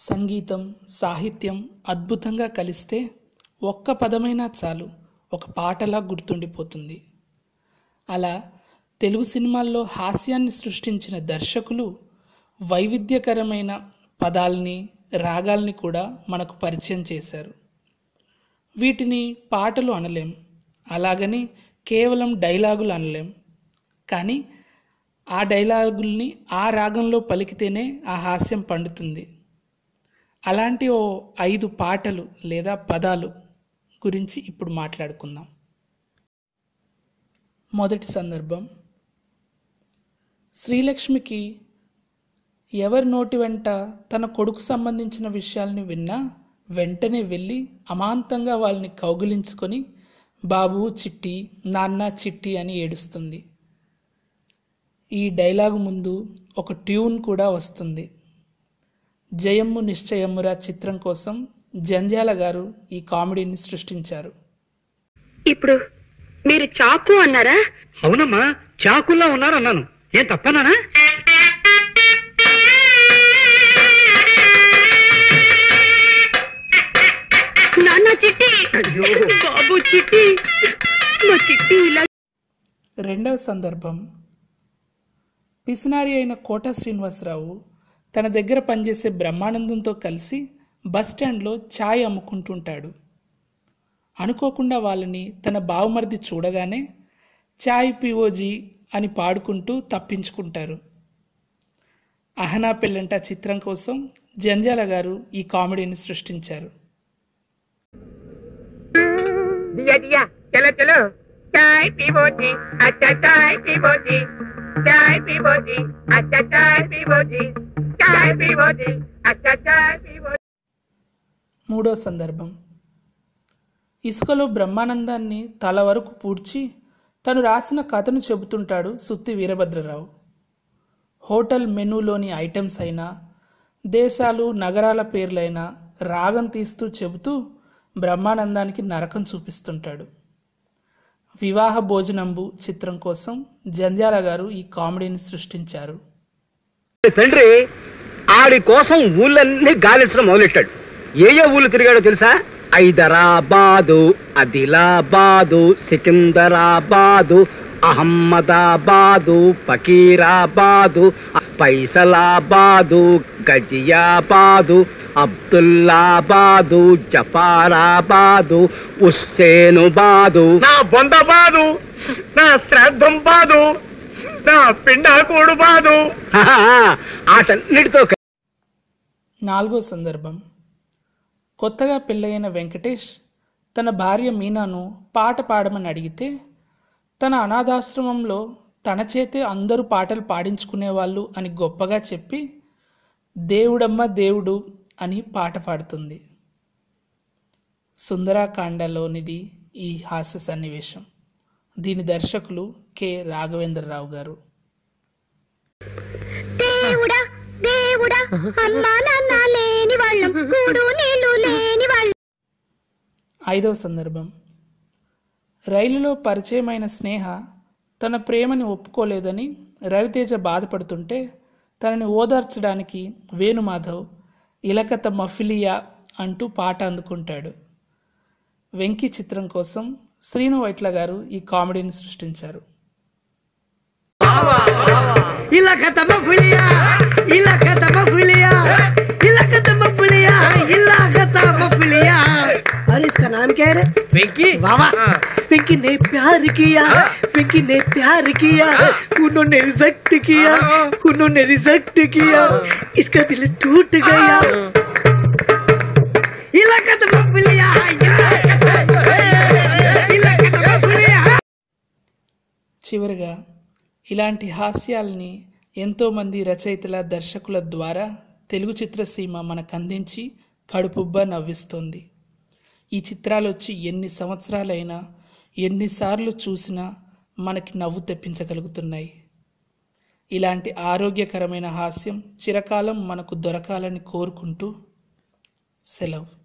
సంగీతం సాహిత్యం అద్భుతంగా కలిస్తే ఒక్క పదమైనా చాలు ఒక పాటలా గుర్తుండిపోతుంది. అలా తెలుగు సినిమాల్లో హాస్యాన్ని సృష్టించిన దర్శకులు వైవిధ్యకరమైన పదాల్ని రాగాల్ని కూడా మనకు పరిచయం చేశారు. వీటిని పాటలు అనలేం అలాగని కేవలం డైలాగులు అనలేం. కానీ ఆ డైలాగుల్ని ఆ రాగంలో పలికితేనే ఆ హాస్యం పండుతుంది. అలాంటి ఓ ఐదు పాటలు లేదా పదాలు గురించి ఇప్పుడు మాట్లాడుకుందాం. మొదటి సందర్భం. శ్రీలక్ష్మికి ఎవరి నోటి వెంట తన కొడుకు సంబంధించిన విషయాల్ని విన్నా వెంటనే వెళ్ళి అమాంతంగా వాళ్ళని కౌగిలించుకొని బాబు చిట్టి నాన్న చిట్టి అని ఏడుస్తుంది. ఈ డైలాగు ముందు ఒక ట్యూన్ కూడా వస్తుంది. జయమ్ము నిశ్చయమ్మురా చిత్రం కోసం జంధ్యాల గారు ఈ కామెడీని సృష్టించారు. ఇప్పుడు మీరు చాకు అన్నారా? అవునమ్మా చాకుల్లా ఉన్నారన్నాను. ఏం తప్పనానా నాన్న చిట్టి. బాబు చిట్టి. మా చిట్టి ఇలా రెండవ సందర్భం. పిసినారి అయిన కోట శ్రీనివాసరావు తన దగ్గర పనిచేసే బ్రహ్మానందంతో కలిసి బస్ స్టాండ్లో ఛాయ్ అమ్ముకుంటుంటాడు. అనుకోకుండా వాళ్ళని తన బావమరిది చూడగానే ఛాయ్ పిఓజీ అని పాడుకుంటూ తప్పించుకుంటారు. అహనా పెళ్ళంట చిత్రం కోసం జంధ్యాల గారు ఈ కామెడీని సృష్టించారు. మూడో సందర్భం. ఇసుకలో బ్రహ్మానందాన్ని తల వరకు పూడ్చి తను రాసిన కథను చెబుతుంటాడు సుత్తి వీరభద్రరావు. హోటల్ మెనూలోని ఐటమ్స్ అయినా దేశాలు నగరాల పేర్లైనా రాగం తీస్తూ చెబుతూ బ్రహ్మానందానికి నరకం చూపిస్తుంటాడు. వివాహ భోజనంబు చిత్రం కోసం జంధ్యాల గారు ఈ కామెడీని సృష్టించారు. తండ్రి ఆడి కోసం ఊళ్ళన్నీ గాలించడం మొదలెట్టాడు. ఏ ఏ ఊళ్ళు తిరిగాడో తెలుసా? హైదరాబాదు ఆదిలాబాదు సికిందరాబాదు అహమ్మదాబాదు ఫకీరాబాదు పైసలాబాదు గజియాబాదు అబ్దుల్లాబాదు జఫారాబాదు హుస్సేనుబాదు నా బొంద బాదు నా శ్రాద్ధం బాదు నా పిండాకోడు బాదు ఆటన్నిటితో నాలుగో సందర్భం. కొత్తగా పెళ్ళైన వెంకటేష్ తన భార్య మీనాను పాట పాడమని అడిగితే తన అనాథాశ్రమంలో తన చేతే అందరూ పాటలు పాడించుకునేవాళ్ళు అని గొప్పగా చెప్పి దేవుడమ్మ దేవుడు అని పాట పాడుతుంది. సుందరాకాండలోనిది ఈ హాస్య సన్నివేశం. దీని దర్శకులు కె. రాఘవేంద్రరావు గారు. దేవుడా దేవుడా అమ్మా నాన్న వాళ్ళం కూడు నీళ్ళు లేని వాళ్ళం. ఐదవ సందర్భం. రైలులో పరిచయమైన స్నేహ తన ప్రేమని ఒప్పుకోలేదని రవితేజ బాధపడుతుంటే తనని ఓదార్చడానికి వేణుమాధవ్ ఇలకత మఫిలియా అంటూ పాట అందుకుంటాడు. వెంకీ చిత్రం కోసం శ్రీను వైట్ల గారు ఈ కామెడీని సృష్టించారు. अरे इसका नाम क्या है रे వెంకీ वाह वाह पिंकी ने प्यार किया पिंकी ने प्यार किया उन्होंने रिजेक्ट किया उन्होंने रिजेक्ट किया इसका दिल टूट गया इला खत्म फुलिया इला खत्म फुलिया చివరిగా ఇలాంటి హాస్యాల్ని ఎంతోమంది రచయితల దర్శకుల ద్వారా తెలుగు చిత్రసీమ మనకు అందించి కడుపుబ్బా నవ్విస్తోంది ఈ చిత్రాలు వచ్చి ఎన్ని సంవత్సరాలైనా ఎన్నిసార్లు చూసినా మనకి నవ్వు తెప్పించగలుగుతున్నాయి. ఇలాంటి ఆరోగ్యకరమైన హాస్యం చిరకాలం మనకు దొరకాలని కోరుకుంటూ సెలవు.